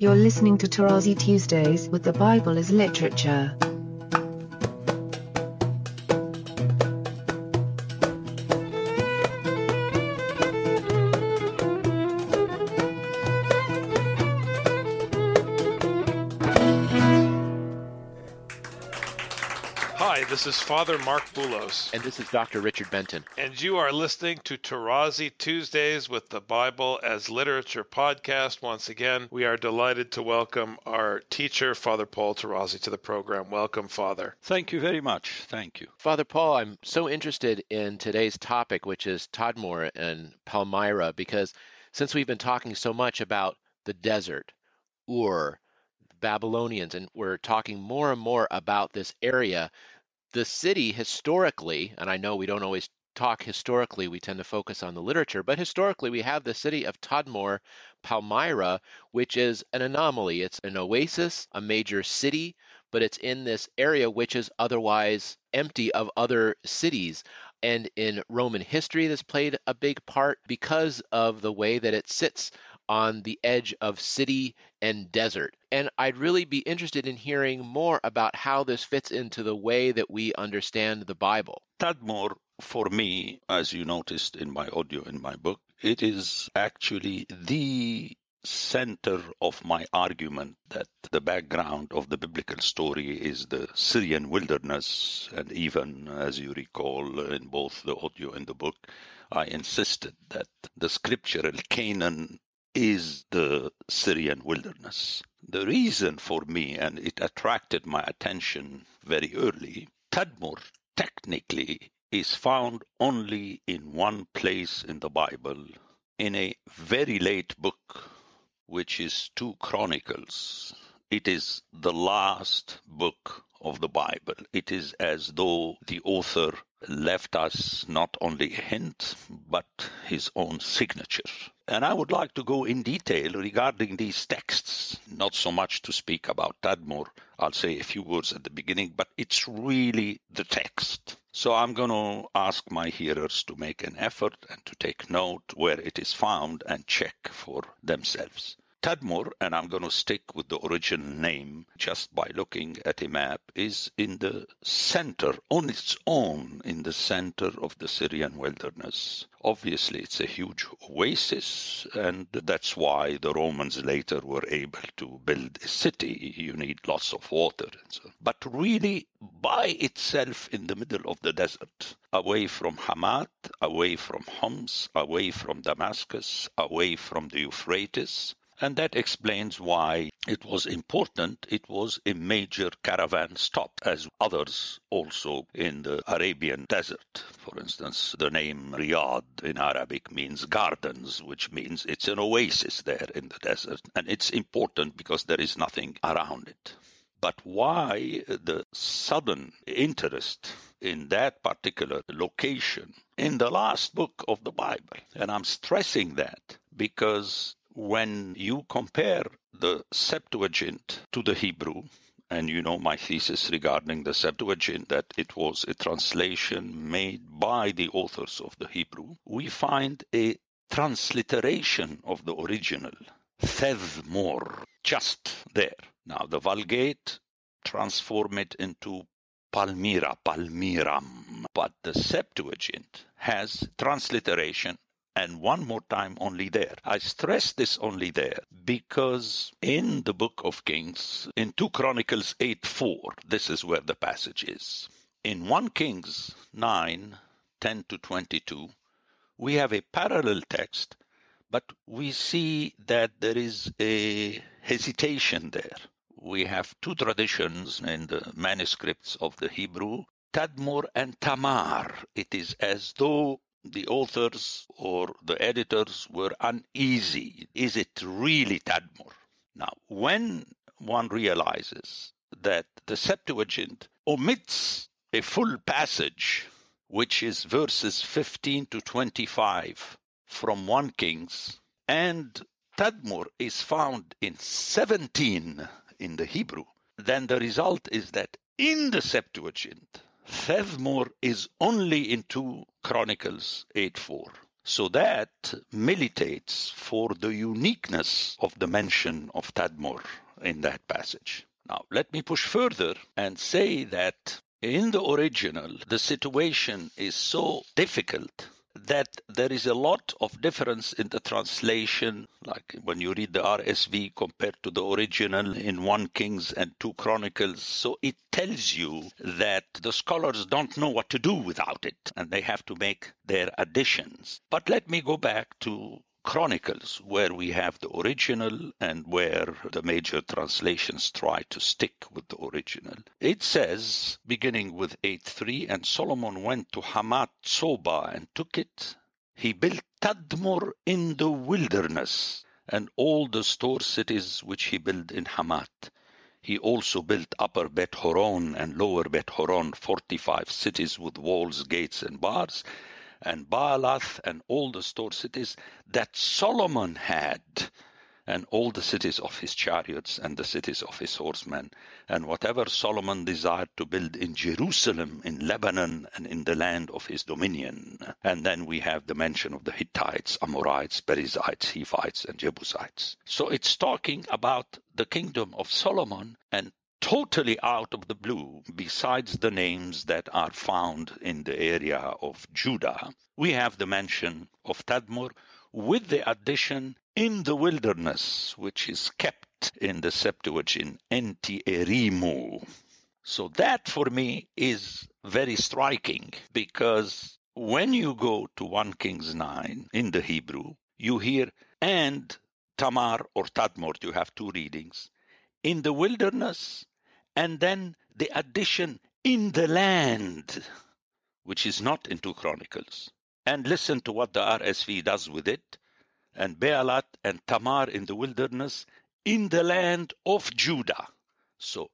You're listening to Tarazi Tuesdays with the Bible as Literature. This is Father Mark Boulos. And this is Dr. Richard Benton. and you are listening to Tarazi Tuesdays with the Bible as Literature podcast. Once again, we are delighted to welcome our teacher, Father Paul Tarazi, to the program. Welcome, Father. Thank you very much. Thank you. Father Paul, I'm so interested in today's topic, which is Tadmor and Palmyra, because since we've been talking so much about the desert, Ur, Babylonians, and we're talking more and more about this area, the city historically, and I know we don't always talk historically, we tend to focus on the literature, but historically we have the city of Tadmor, Palmyra, which is an anomaly. It's an oasis, a major city, but it's in this area which is otherwise empty of other cities. And in Roman history, this played a big part because of the way that it sits on the edge of city and desert. And I'd really be interested in hearing more about how this fits into the way that we understand the Bible. Tadmor, for me, as you noticed in my audio in my book, it is actually the center of my argument that the background of the biblical story is the Syrian wilderness. And even as you recall in both the audio and the book, I insisted that the scriptural Canaan is the Syrian wilderness. The reason for me, and it attracted my attention very early, Tadmor technically is found only in one place in the Bible, in a very late book, which is 2 Chronicles. It is the last book of the Bible. It is as though the author left us not only a hint, but his own signature. And I would like to go in detail regarding these texts, not so much to speak about Tadmor. I'll say a few words at the beginning, but it's really the text. So I'm going to ask my hearers to make an effort and to take note where it is found and check for themselves. Tadmor, and I'm going to stick with the original name just by looking at a map, is in the center, on its own, in the center of the Syrian wilderness. Obviously, it's a huge oasis, and that's why the Romans later were able to build a city. You need lots of water and so. But really, by itself in the middle of the desert, away from Hamat, away from Homs, away from Damascus, away from the Euphrates, and that explains why it was important. It was a major caravan stop, as others also in the Arabian desert. For instance, the name Riyadh in Arabic means gardens, which means it's an oasis there in the desert. And it's important because there is nothing around it. But why the sudden interest in that particular location in the last book of the Bible? And I'm stressing that because when you compare the Septuagint to the Hebrew, and you know my thesis regarding the Septuagint that it was a translation made by the authors of the Hebrew, we find a transliteration of the original, Thevmor, just there. Now the Vulgate transform it into Palmyra, Palmyram, but the Septuagint has transliteration and one more time only there. I stress this only there because in the book of Kings, in 2 Chronicles 8 4, this is where the passage is. In 1 Kings 9 10 to 22, we have a parallel text, but we see that there is a hesitation there. We have two traditions in the manuscripts of the Hebrew Tadmor and Tamar. It is as though the authors or the editors were uneasy. Is it really Tadmor? Now, when one realizes that the Septuagint omits a full passage, which is verses 15 to 25 from 1 Kings, and Tadmor is found in 17 in the Hebrew, then the result is that in the Septuagint, Thevmor is only in 2 Chronicles 8 4. So that militates for the uniqueness of the mention of Tadmor in that passage. Now, let me push further and say that in the original, the situation is so difficult that there is a lot of difference in the translation, like when you read the RSV compared to the original in 1 Kings and 2 Chronicles. So it tells you that the scholars don't know what to do without it and they have to make their additions. But let me go back to Chronicles, where we have the original and where the major translations try to stick with the original. It says, beginning with 8.3, and Solomon went to Hamath Soba and took it. He built Tadmor in the wilderness and all the store cities which he built in Hamath. He also built Upper Bet Horon and Lower Bet Horon, 45 cities with walls, gates, and bars and Baalath and all the store cities that Solomon had, and all the cities of his chariots and the cities of his horsemen, and whatever Solomon desired to build in Jerusalem, in Lebanon, and in the land of his dominion. And then we have the mention of the Hittites, Amorites, Perizzites, Hivites, and Jebusites. So it's talking about the kingdom of Solomon and totally out of the blue, besides the names that are found in the area of Judah, we have the mention of Tadmor with the addition in the wilderness, which is kept in the Septuagint, enti erimu. So that for me is very striking because when you go to 1 Kings 9 in the Hebrew, you hear and Tamar or Tadmor, you have two readings, in the wilderness and then the addition in the land, which is not in 2 Chronicles. And listen to what the RSV does with it. And Bealat and Tamar in the wilderness, in the land of Judah. So,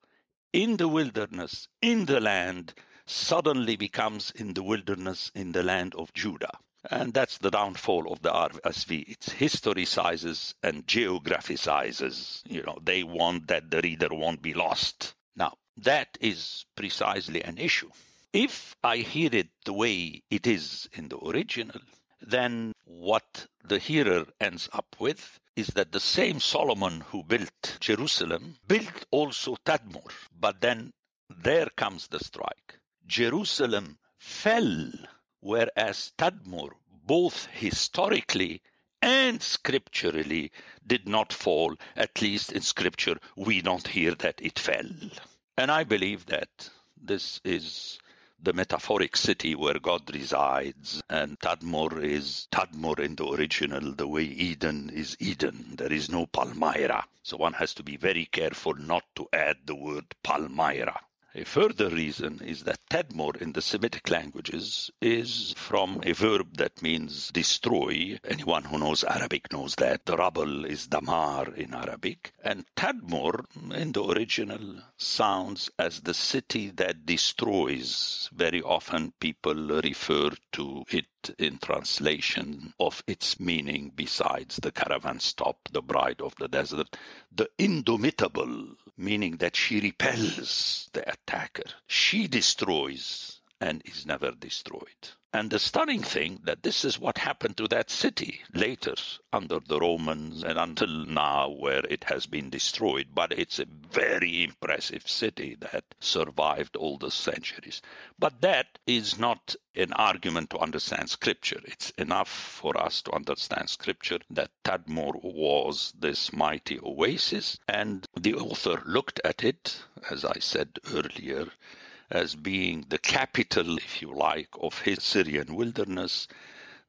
in the wilderness, in the land, suddenly becomes in the wilderness, in the land of Judah. And that's the downfall of the RSV. It historicizes and geographicizes. You know, they want that the reader won't be lost. Now, that is precisely an issue. If I hear it the way it is in the original, then what the hearer ends up with is that the same Solomon who built Jerusalem built also Tadmor. But then there comes the strike. Jerusalem fell, whereas Tadmor, both historically and scripturally did not fall. At least in scripture, we don't hear that it fell. And I believe that this is the metaphoric city where God resides, and Tadmor is Tadmor in the original, the way Eden is Eden. There is no Palmyra. So one has to be very careful not to add the word Palmyra. A further reason is that Tadmor in the Semitic languages is from a verb that means destroy. Anyone who knows Arabic knows that. The rubble is damar in Arabic. And Tadmor in the original sounds as the city that destroys. Very often people refer to it in translation of its meaning besides the caravan stop, the bride of the desert, the indomitable, meaning that she repels the attacker. She destroys and is never destroyed. And the stunning thing that this is what happened to that city later under the Romans and until now where it has been destroyed. But it's a very impressive city that survived all the centuries. But that is not an argument to understand scripture. It's enough for us to understand scripture that Tadmor was this mighty oasis and the author looked at it, as I said earlier, as being the capital, if you like, of his Syrian wilderness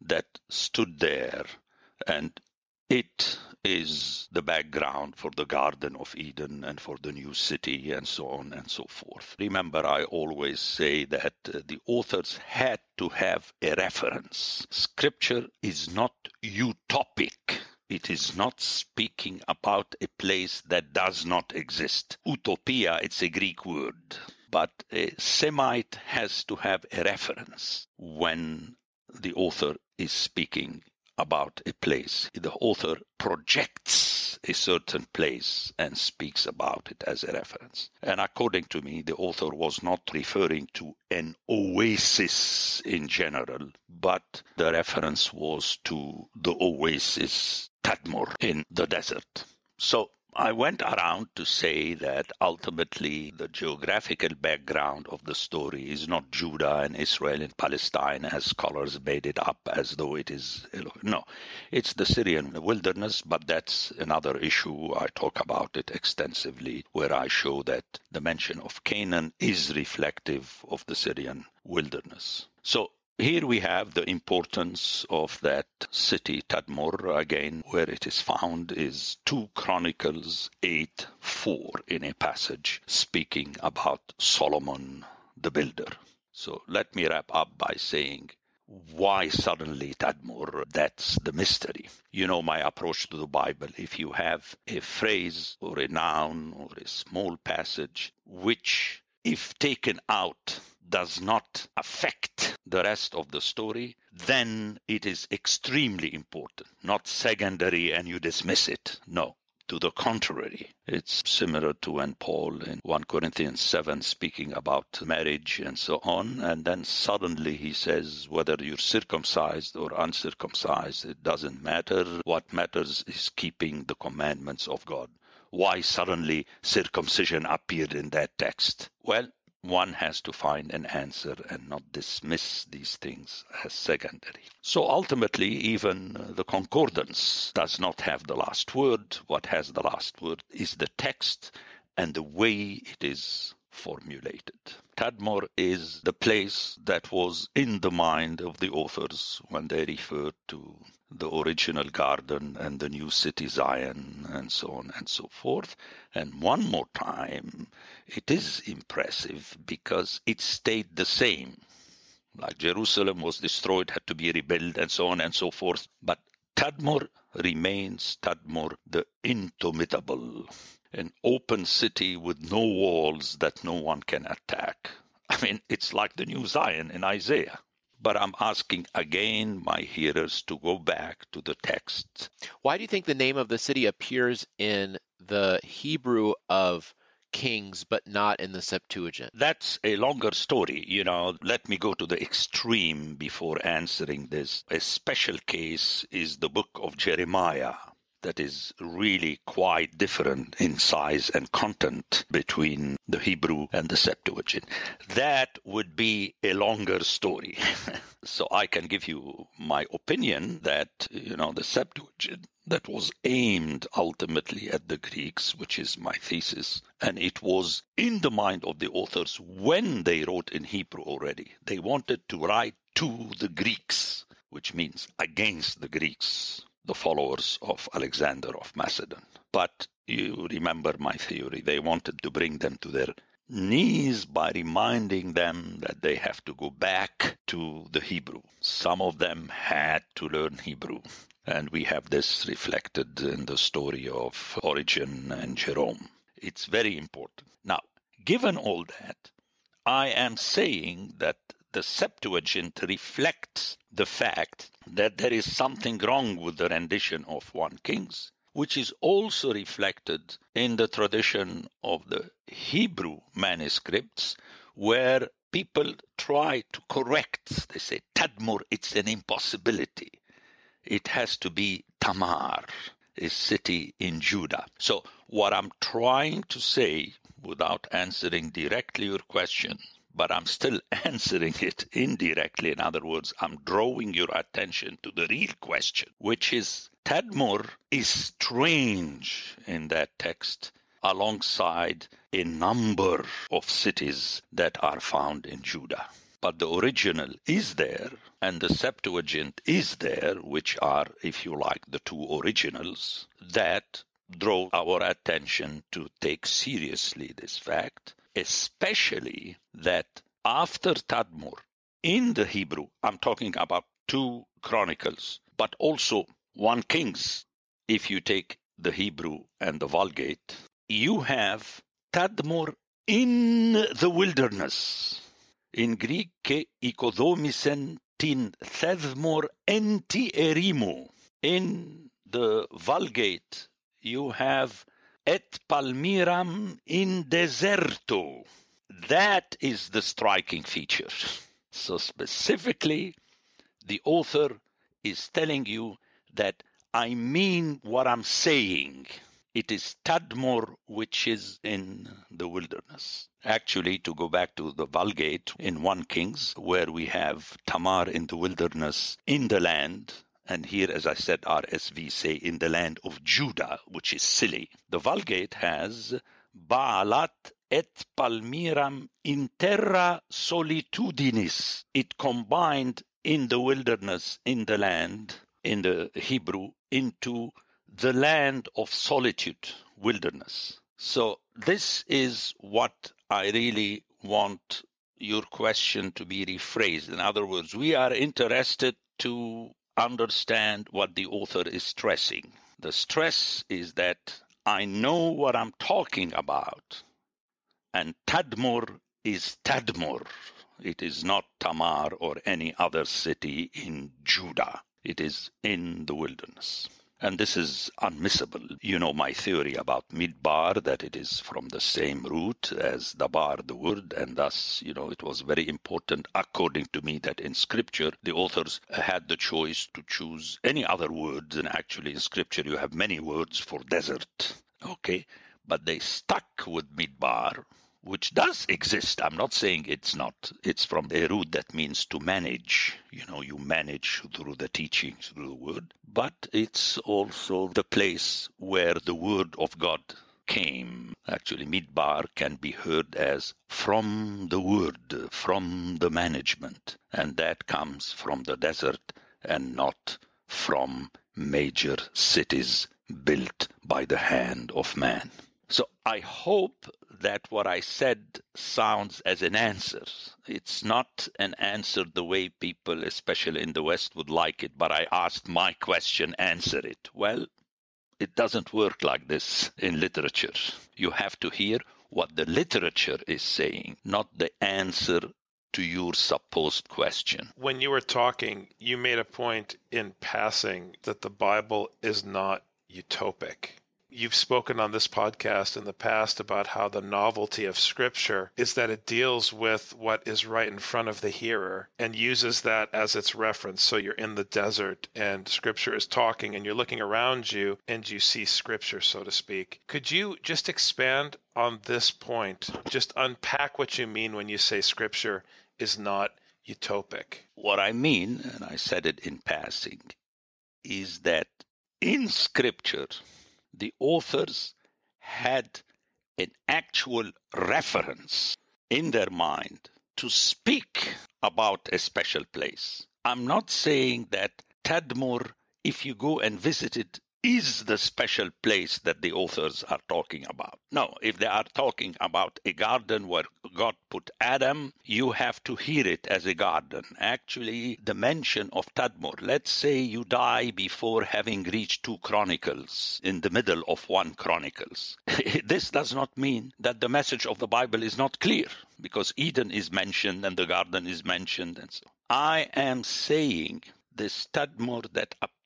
that stood there. And it is the background for the Garden of Eden and for the new city and so on and so forth. Remember, I always say that uh, the authors had to have a reference. Scripture is not utopic. It is not speaking about a place that does not exist. Utopia, it's a Greek word. But a Semite has to have a reference when the author is speaking about a place. The author projects a certain place and speaks about it as a reference. And according to me, the author was not referring to an oasis in general, but the reference was to the oasis Tadmor in the desert. So I went around to say that ultimately the geographical background of the story is not Judah and Israel and Palestine as scholars made it up as though it is. No, it's the Syrian wilderness, but that's another issue. I talk about it extensively where I show that the mention of Canaan is reflective of the Syrian wilderness. So here we have the importance of that city, Tadmor, again, where it is found is 2 Chronicles 8 4 in a passage speaking about Solomon the builder. So let me wrap up by saying why suddenly Tadmor? That's the mystery. You know my approach to the Bible. If you have a phrase or a noun or a small passage which, if taken out, does not affect the rest of the story, then it is extremely important, not secondary and you dismiss it. No. To the contrary, it's similar to when Paul in 1 Corinthians 7 speaking about marriage and so on, and then suddenly he says, whether you're circumcised or uncircumcised, it doesn't matter. What matters is keeping the commandments of God. Why suddenly circumcision appeared in that text? Well, one has to find an answer and not dismiss these things as secondary. So ultimately, even uh, the concordance does not have the last word. What has the last word is the text and the way it is formulated. Tadmor is the place that was in the mind of the authors when they referred to the original garden and the new city Zion and so on and so forth. And one more time, it is impressive because it stayed the same. Like Jerusalem was destroyed, had to be rebuilt, and so on and so forth. But Tadmor remains Tadmor, the indomitable an open city with no walls that no one can attack. I mean, it's like the new Zion in Isaiah. But I'm asking again my hearers to go back to the text. Why do you think the name of the city appears in the Hebrew of Kings, but not in the Septuagint? That's a longer story. You know, let me go to the extreme before answering this. A special case is the book of Jeremiah that is really quite different in size and content between the Hebrew and the Septuagint. That would be a longer story. so I can give you my opinion that, you know, the Septuagint that was aimed ultimately at the Greeks, which is my thesis, and it was in the mind of the authors when they wrote in Hebrew already. They wanted to write to the Greeks, which means against the Greeks the followers of Alexander of Macedon. But you remember my theory. They wanted to bring them to their knees by reminding them that they have to go back to the Hebrew. Some of them had to learn Hebrew. And we have this reflected in the story of Origen and Jerome. It's very important. Now, given all that, I am saying that the Septuagint reflects the fact that there is something wrong with the rendition of 1 Kings, which is also reflected in the tradition of the Hebrew manuscripts, where people try to correct. They say, Tadmor, it's an impossibility. It has to be Tamar, a city in Judah. So, what I'm trying to say, without answering directly your question, but I'm still answering it indirectly. In other words, I'm drawing your attention to the real question, which is Tadmor is strange in that text alongside a number of cities that are found in Judah. But the original is there, and the Septuagint is there, which are, if you like, the two originals, that draw our attention to take seriously this fact especially that after Tadmor, in the Hebrew, I'm talking about two Chronicles, but also one Kings. If you take the Hebrew and the Vulgate, you have Tadmor in the wilderness. In Greek, ikodomisen tin thethmor enti erimo. In the Vulgate, you have et palmiram in deserto. That is the striking feature. So specifically, the author is telling you that I mean what I'm saying. It is Tadmor which is in the wilderness. Actually, to go back to the Vulgate in 1 Kings, where we have Tamar in the wilderness in the land, and here, as I said, RSV say in the land of Judah, which is silly. The Vulgate has Baalat et palmiram in terra solitudinis. It combined in the wilderness, in the land, in the Hebrew, into the land of solitude, wilderness. So this is what I really want your question to be rephrased. In other words, we are interested to understand what the author is stressing. The stress is that I know what I'm talking about. And Tadmor is Tadmor. It is not Tamar or any other city in Judah. It is in the wilderness. And this is unmissable. You know my theory about midbar, that it is from the same root as dabar, the wood, and thus, you know, it was very important, according to me, that in scripture the authors had the choice to choose any other words. And actually, in scripture, you have many words for desert. Okay, but they stuck with midbar which does exist. I'm not saying it's not. It's from a root that means to manage. You know, you manage through the teachings, through the word. But it's also the place where the word of God came. Actually, midbar can be heard as from the word, from the management. And that comes from the desert and not from major cities built by the hand of man. So I hope that what I said sounds as an answer. It's not an answer the way people, especially in the West, would like it, but I asked my question, answer it. Well, it doesn't work like this in literature. You have to hear what the literature is saying, not the answer to your supposed question. When you were talking, you made a point in passing that the Bible is not utopic. You've spoken on this podcast in the past about how the novelty of Scripture is that it deals with what is right in front of the hearer and uses that as its reference. So you're in the desert and Scripture is talking and you're looking around you and you see Scripture, so to speak. Could you just expand on this point? Just unpack what you mean when you say Scripture is not utopic. What I mean, and I said it in passing, is that in Scripture, the authors had an actual reference in their mind to speak about a special place. I'm not saying that Tadmor, if you go and visit it, is the special place that the authors are talking about. No, if they are talking about a garden where God put Adam, you have to hear it as a garden. Actually, the mention of Tadmor, let's say you die before having reached two chronicles in the middle of one chronicles. this does not mean that the message of the Bible is not clear because Eden is mentioned and the garden is mentioned and so. I am saying this Tadmor that appears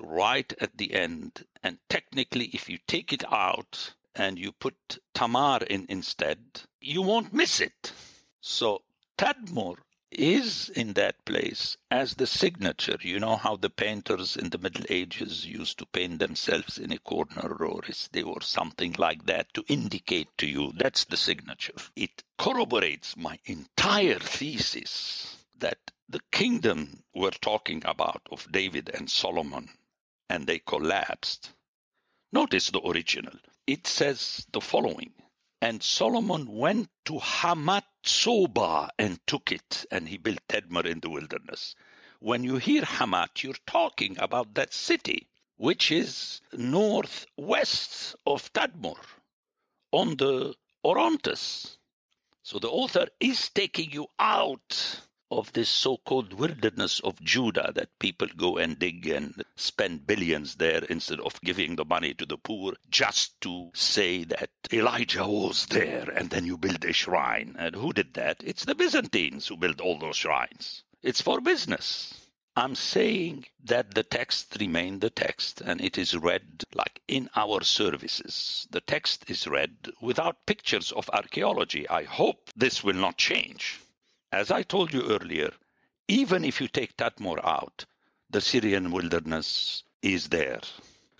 right at the end. And technically, if you take it out and you put Tamar in instead, you won't miss it. So Tadmor is in that place as the signature. You know how the painters in the Middle Ages used to paint themselves in a corner or they or something like that to indicate to you that's the signature. It corroborates my entire thesis that the kingdom we're talking about of David and Solomon, and they collapsed. Notice the original. It says the following And Solomon went to Hamat Soba and took it, and he built Tadmor in the wilderness. When you hear Hamat, you're talking about that city, which is northwest of Tadmor, on the Orontes. So the author is taking you out of this so-called wilderness of Judah that people go and dig and spend billions there instead of giving the money to the poor just to say that Elijah was there and then you build a shrine. And who did that? It's the Byzantines who built all those shrines. It's for business. I'm saying that the text remain the text and it is read like in our services. The text is read without pictures of archaeology. I hope this will not change. As I told you earlier, even if you take Tadmor out, the Syrian wilderness is there.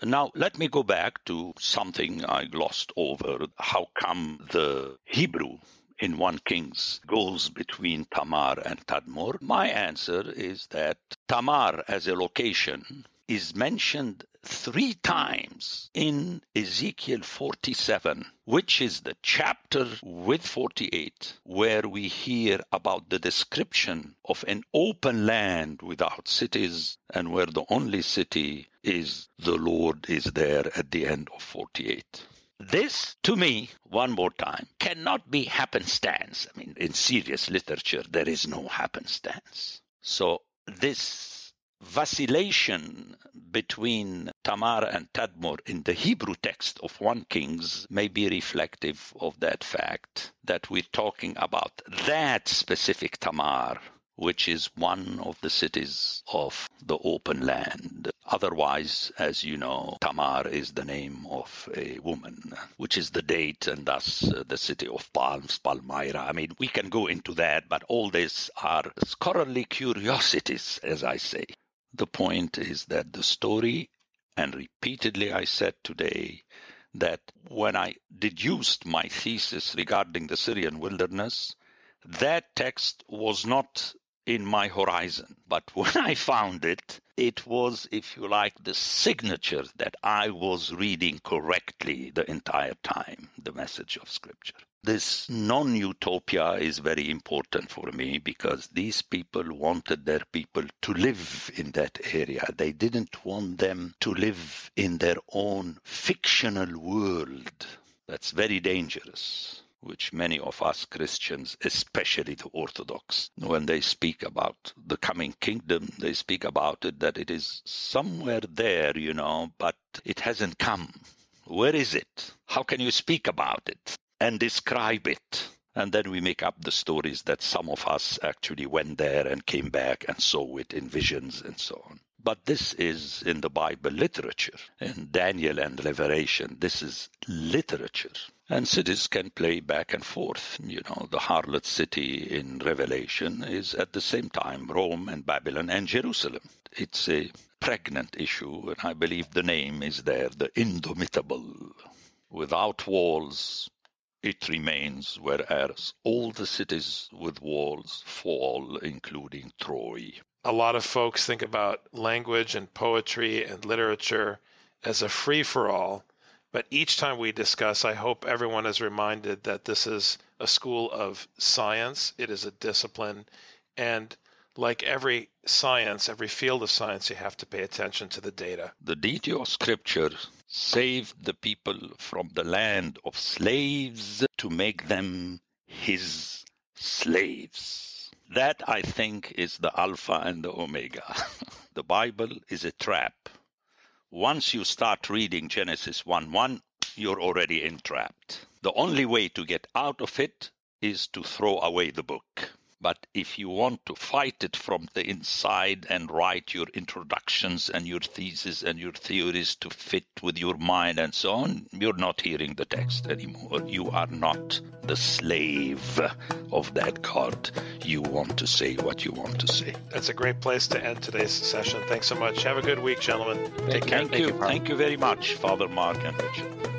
Now, let me go back to something I glossed over. How come the Hebrew in 1 Kings goes between Tamar and Tadmor? My answer is that Tamar as a location is mentioned three times in Ezekiel 47, which is the chapter with 48, where we hear about the description of an open land without cities and where the only city is the Lord is there at the end of 48. This, to me, one more time, cannot be happenstance. I mean, in serious literature, there is no happenstance. So this vacillation between Tamar and Tadmor in the Hebrew text of 1 Kings may be reflective of that fact that we're talking about that specific Tamar which is one of the cities of the open land. Otherwise, as you know, Tamar is the name of a woman, which is the date and thus uh, the city of palms, Palmyra. I mean, we can go into that, but all these are scholarly curiosities, as I say. The point is that the story, and repeatedly I said today, that when I deduced my thesis regarding the Syrian wilderness, that text was not in my horizon. But when I found it, it was, if you like, the signature that I was reading correctly the entire time, the message of Scripture. This non utopia is very important for me because these people wanted their people to live in that area. They didn't want them to live in their own fictional world. That's very dangerous which many of us Christians, especially the Orthodox, when they speak about the coming kingdom, they speak about it that it is somewhere there, you know, but it hasn't come. Where is it? How can you speak about it and describe it? And then we make up the stories that some of us actually went there and came back and saw it in visions and so on. But this is in the Bible literature. In Daniel and Revelation, this is literature. And cities can play back and forth. You know, the harlot city in Revelation is at the same time Rome and Babylon and Jerusalem. It's a pregnant issue, and I believe the name is there, the indomitable. Without walls, it remains, whereas all the cities with walls fall, including Troy a lot of folks think about language and poetry and literature as a free for all. But each time we discuss, I hope everyone is reminded that this is a school of science, it is a discipline. And like every science, every field of science, you have to pay attention to the data. The deity of Scripture saved the people from the land of slaves to make them his slaves. That, I think, is the Alpha and the Omega. the Bible is a trap. Once you start reading Genesis 1 1, you're already entrapped. The only way to get out of it is to throw away the book. But if you want to fight it from the inside and write your introductions and your thesis and your theories to fit with your mind and so on, you're not hearing the text anymore. You are not the slave of that God. You want to say what you want to say. That's a great place to end today's session. Thanks so much. Have a good week, gentlemen. Thank Take care. Thank, Thank you. you Thank you very much, Father Mark and Richard.